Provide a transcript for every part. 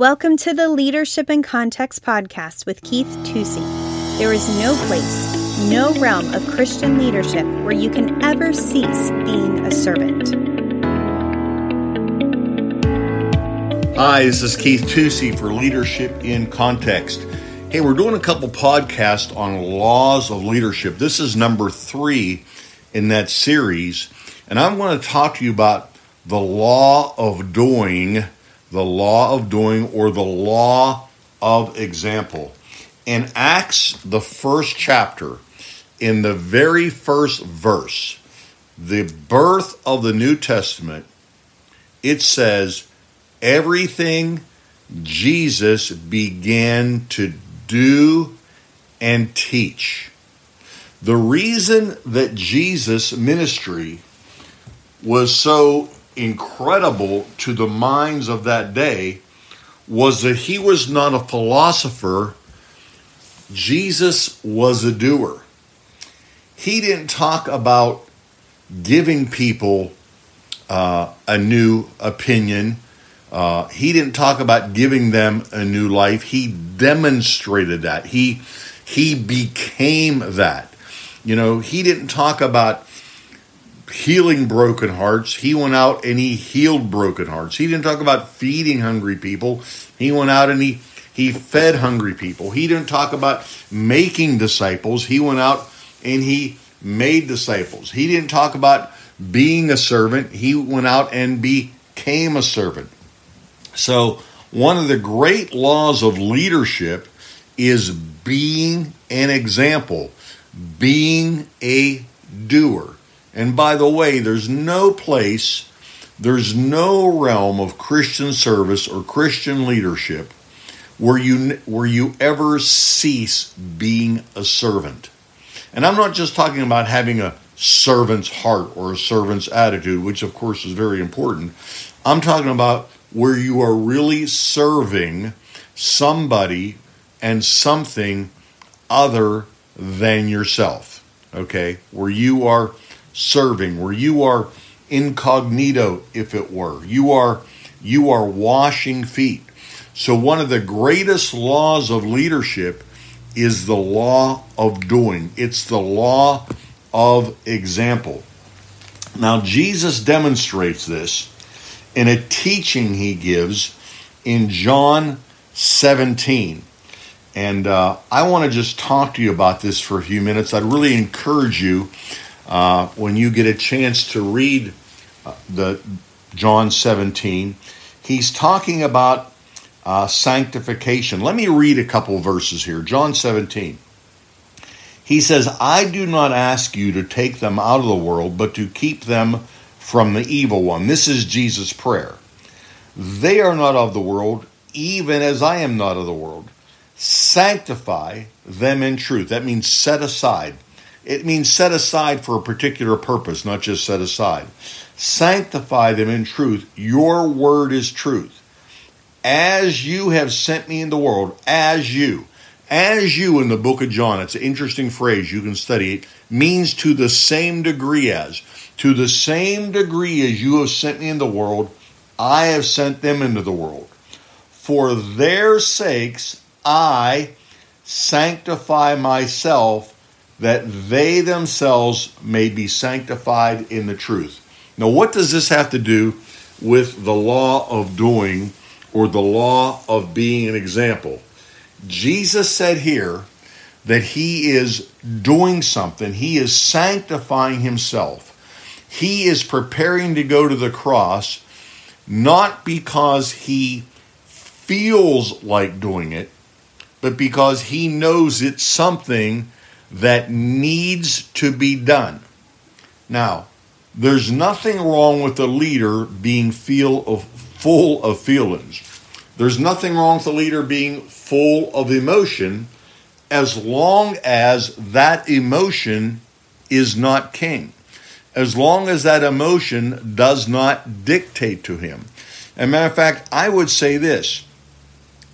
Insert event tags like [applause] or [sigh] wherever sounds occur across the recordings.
Welcome to the Leadership in Context podcast with Keith Tusey. There is no place, no realm of Christian leadership where you can ever cease being a servant. Hi, this is Keith Tusey for Leadership in Context. Hey, we're doing a couple podcasts on laws of leadership. This is number three in that series, and I'm going to talk to you about the law of doing the law of doing or the law of example. In Acts, the first chapter, in the very first verse, the birth of the New Testament, it says, everything Jesus began to do and teach. The reason that Jesus' ministry was so incredible to the minds of that day was that he was not a philosopher, Jesus was a doer. He didn't talk about giving people uh, a new opinion. Uh, he didn't talk about giving them a new life. He demonstrated that. He he became that. You know, he didn't talk about healing broken hearts. He went out and he healed broken hearts. He didn't talk about feeding hungry people. He went out and he he fed hungry people. He didn't talk about making disciples. He went out and he made disciples. He didn't talk about being a servant. He went out and became a servant. So, one of the great laws of leadership is being an example, being a doer. And by the way, there's no place, there's no realm of Christian service or Christian leadership where you where you ever cease being a servant. And I'm not just talking about having a servant's heart or a servant's attitude, which of course is very important. I'm talking about where you are really serving somebody and something other than yourself. Okay? Where you are serving, where you are incognito, if it were. You are you are washing feet. So one of the greatest laws of leadership is the law of doing. It's the law of example. Now Jesus demonstrates this in a teaching he gives in John 17. And uh, I want to just talk to you about this for a few minutes. I'd really encourage you uh, when you get a chance to read uh, the John 17, he's talking about uh, sanctification. Let me read a couple verses here. John 17. He says, I do not ask you to take them out of the world, but to keep them from the evil one. This is Jesus' prayer. They are not of the world, even as I am not of the world. Sanctify them in truth. That means set aside it means set aside for a particular purpose, not just set aside. Sanctify them in truth. Your word is truth. As you have sent me in the world, as you, as you in the book of John, it's an interesting phrase, you can study it, means to the same degree as. To the same degree as you have sent me in the world, I have sent them into the world. For their sakes, I sanctify myself that they themselves may be sanctified in the truth. Now, what does this have to do with the law of doing or the law of being an example? Jesus said here that he is doing something, he is sanctifying himself. He is preparing to go to the cross not because he feels like doing it, but because he knows it's something that needs to be done. Now, there's nothing wrong with a leader being feel of full of feelings. There's nothing wrong with a leader being full of emotion as long as that emotion is not king. As long as that emotion does not dictate to him. As a matter of fact, I would say this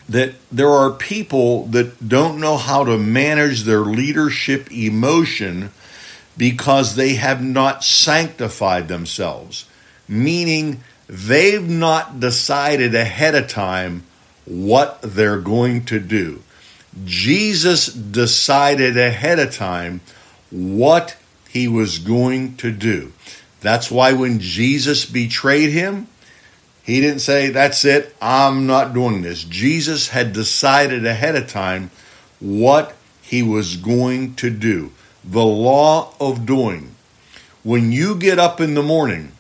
that there are people that don't know how to manage their leadership emotion because they have not sanctified themselves, meaning they've not decided ahead of time what they're going to do. Jesus decided ahead of time what he was going to do. That's why when Jesus betrayed him, he didn't say, That's it, I'm not doing this. Jesus had decided ahead of time what he was going to do. The law of doing. When you get up in the morning,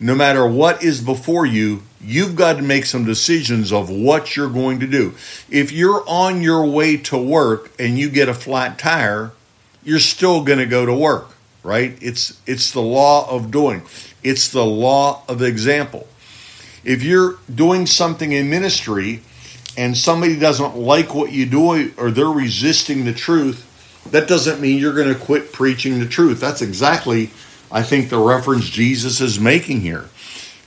no matter what is before you, you've got to make some decisions of what you're going to do. If you're on your way to work and you get a flat tire, you're still going to go to work, right? It's it's the law of doing. It's the law of example. If you're doing something in ministry and somebody doesn't like what you do or they're resisting the truth, that doesn't mean you're going to quit preaching the truth. That's exactly I think the reference Jesus is making here.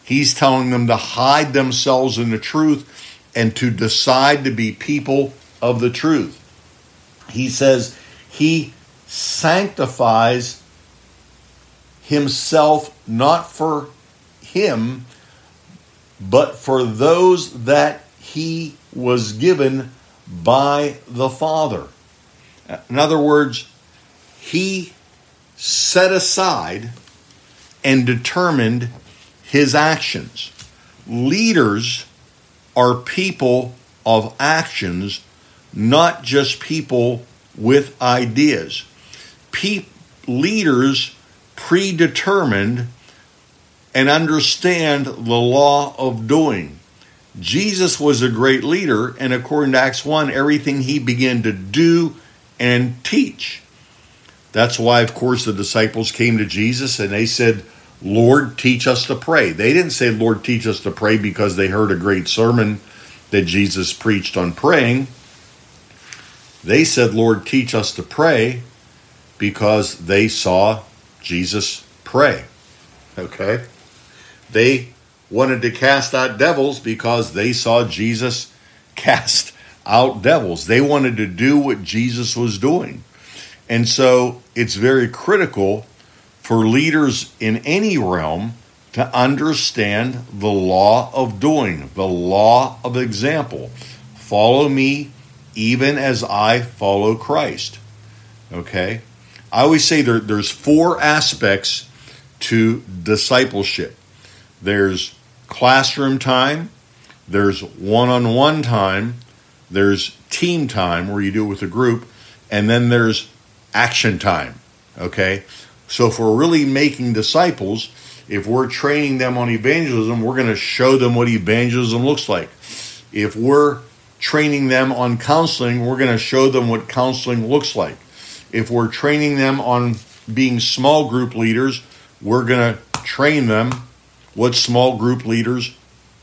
He's telling them to hide themselves in the truth and to decide to be people of the truth. He says he sanctifies himself not for him, but for those that he was given by the Father. In other words, he set aside and determined his actions. Leaders are people of actions, not just people with ideas. Pe- leaders predetermined and understand the law of doing. Jesus was a great leader, and according to Acts 1, everything he began to do and teach. That's why, of course, the disciples came to Jesus and they said, Lord, teach us to pray. They didn't say, Lord, teach us to pray because they heard a great sermon that Jesus preached on praying. They said, Lord, teach us to pray because they saw Jesus pray. Okay? They wanted to cast out devils because they saw Jesus [laughs] cast out devils. They wanted to do what Jesus was doing. And so it's very critical for leaders in any realm to understand the law of doing, the law of example. Follow me even as I follow Christ. Okay? I always say there, there's four aspects to discipleship there's classroom time, there's one on one time, there's team time where you do it with a group, and then there's action time. Okay? So if we're really making disciples, if we're training them on evangelism, we're going to show them what evangelism looks like. If we're training them on counseling, we're going to show them what counseling looks like. If we're training them on being small group leaders, we're going to train them what small group leaders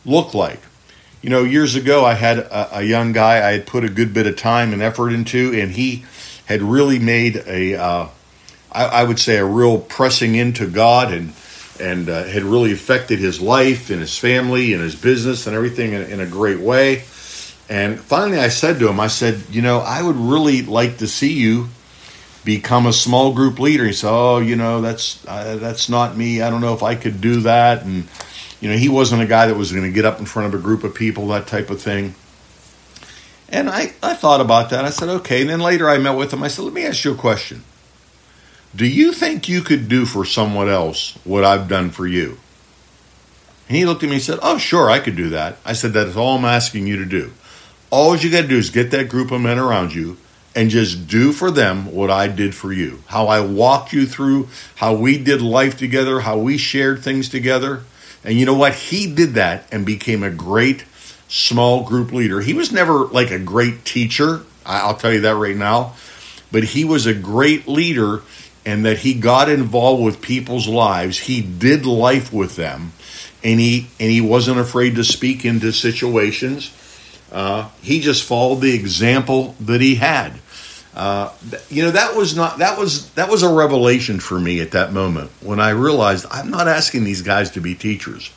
look like. You know, years ago, I had a, a young guy I had put a good bit of time and effort into, and he had really made a, uh, I, I would say, a real pressing into God and and uh, had really affected his life and his family and his business and everything in, in, a great way. And finally, I said to him, I said, you know, I would really like to see you become a small group leader. He said, oh, you know, that's uh, that's not me. I don't know if I could do that. And you know, he wasn't a guy that was going to get up in front of a group of people, that type of thing. And I, I thought about that. I said, okay. And then later I met with him. I said, let me ask you a question. Do you think you could do for someone else what I've done for you? And he looked at me and said, oh, sure, I could do that. I said, that is all I'm asking you to do. All you got to do is get that group of men around you and just do for them what I did for you. How I walked you through, how we did life together, how we shared things together. And you know what? He did that and became a great small group leader. He was never like a great teacher, I'll tell you that right now, but he was a great leader and that he got involved with people's lives. He did life with them and he and he wasn't afraid to speak into situations. Uh, he just followed the example that he had. Uh, you know that was not that was that was a revelation for me at that moment when I realized I'm not asking these guys to be teachers.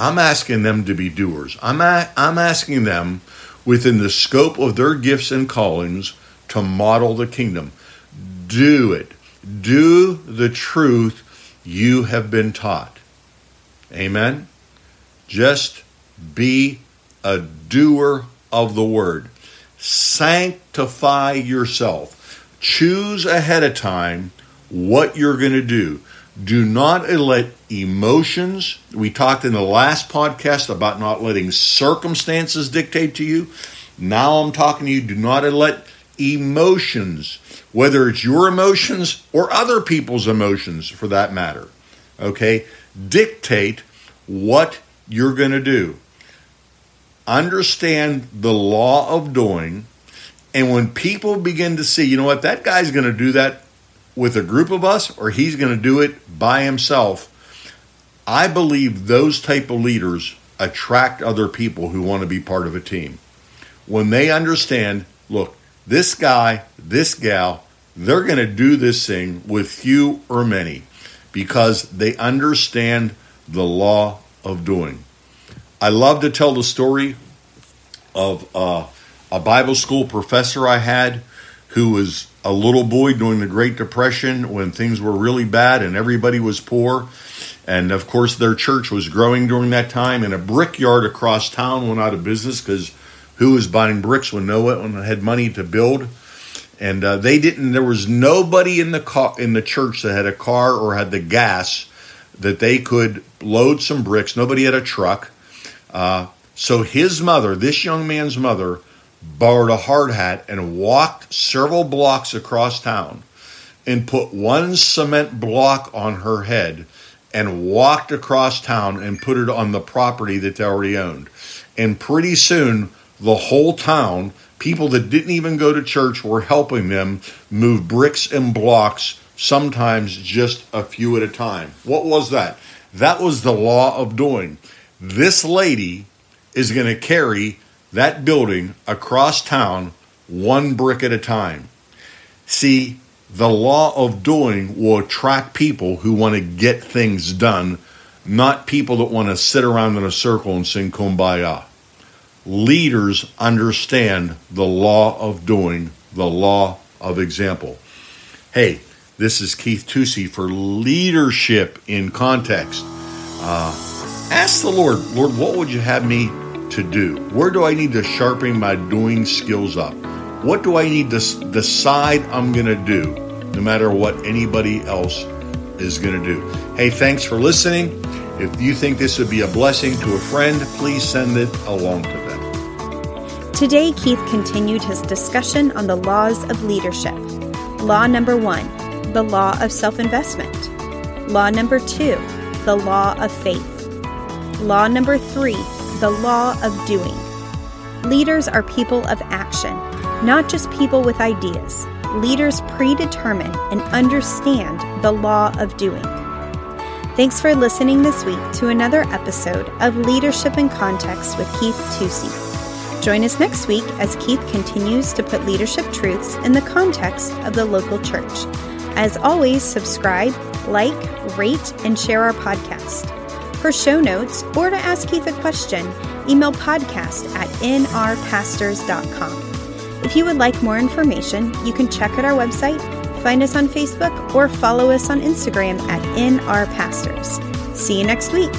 I'm asking them to be doers. I'm, a, I'm asking them within the scope of their gifts and callings to model the kingdom. Do it. Do the truth you have been taught. Amen. Just be a doer of the word. Sanctify yourself. Choose ahead of time what you're going to do. Do not let emotions, we talked in the last podcast about not letting circumstances dictate to you. Now I'm talking to you, do not let emotions, whether it's your emotions or other people's emotions for that matter, okay, dictate what you're going to do. Understand the law of doing. And when people begin to see, you know what, that guy's going to do that with a group of us or he's going to do it by himself, I believe those type of leaders attract other people who want to be part of a team. When they understand, look, this guy, this gal, they're going to do this thing with few or many because they understand the law of doing. I love to tell the story of uh, a Bible school professor I had who was a little boy during the Great Depression when things were really bad and everybody was poor. And of course, their church was growing during that time, and a brickyard across town went out of business because who was buying bricks when no one had money to build? And uh, they didn't. There was nobody in the car in the church that had a car or had the gas that they could load some bricks. Nobody had a truck. Uh, so his mother, this young man's mother, borrowed a hard hat and walked several blocks across town and put one cement block on her head and walked across town and put it on the property that they already owned. And pretty soon, the whole town, people that didn't even go to church, were helping them move bricks and blocks, sometimes just a few at a time. What was that? That was the law of doing. This lady is going to carry that building across town one brick at a time. See, the law of doing will attract people who want to get things done, not people that want to sit around in a circle and sing kumbaya. Leaders understand the law of doing, the law of example. Hey, this is Keith Tusey for Leadership in Context. Uh, ask the Lord, Lord, what would you have me to do? Where do I need to sharpen my doing skills up? What do I need to decide I'm going to do no matter what anybody else is going to do? Hey, thanks for listening. If you think this would be a blessing to a friend, please send it along to them. Today, Keith continued his discussion on the laws of leadership. Law number one, the law of self investment. Law number two, the law of faith. Law number three, the law of doing. Leaders are people of action, not just people with ideas. Leaders predetermine and understand the law of doing. Thanks for listening this week to another episode of Leadership in Context with Keith Tusey. Join us next week as Keith continues to put leadership truths in the context of the local church. As always, subscribe, like, rate, and share our podcast. For show notes or to ask Keith a question, email podcast at nrpastors.com. If you would like more information, you can check out our website, find us on Facebook, or follow us on Instagram at nrpastors. See you next week.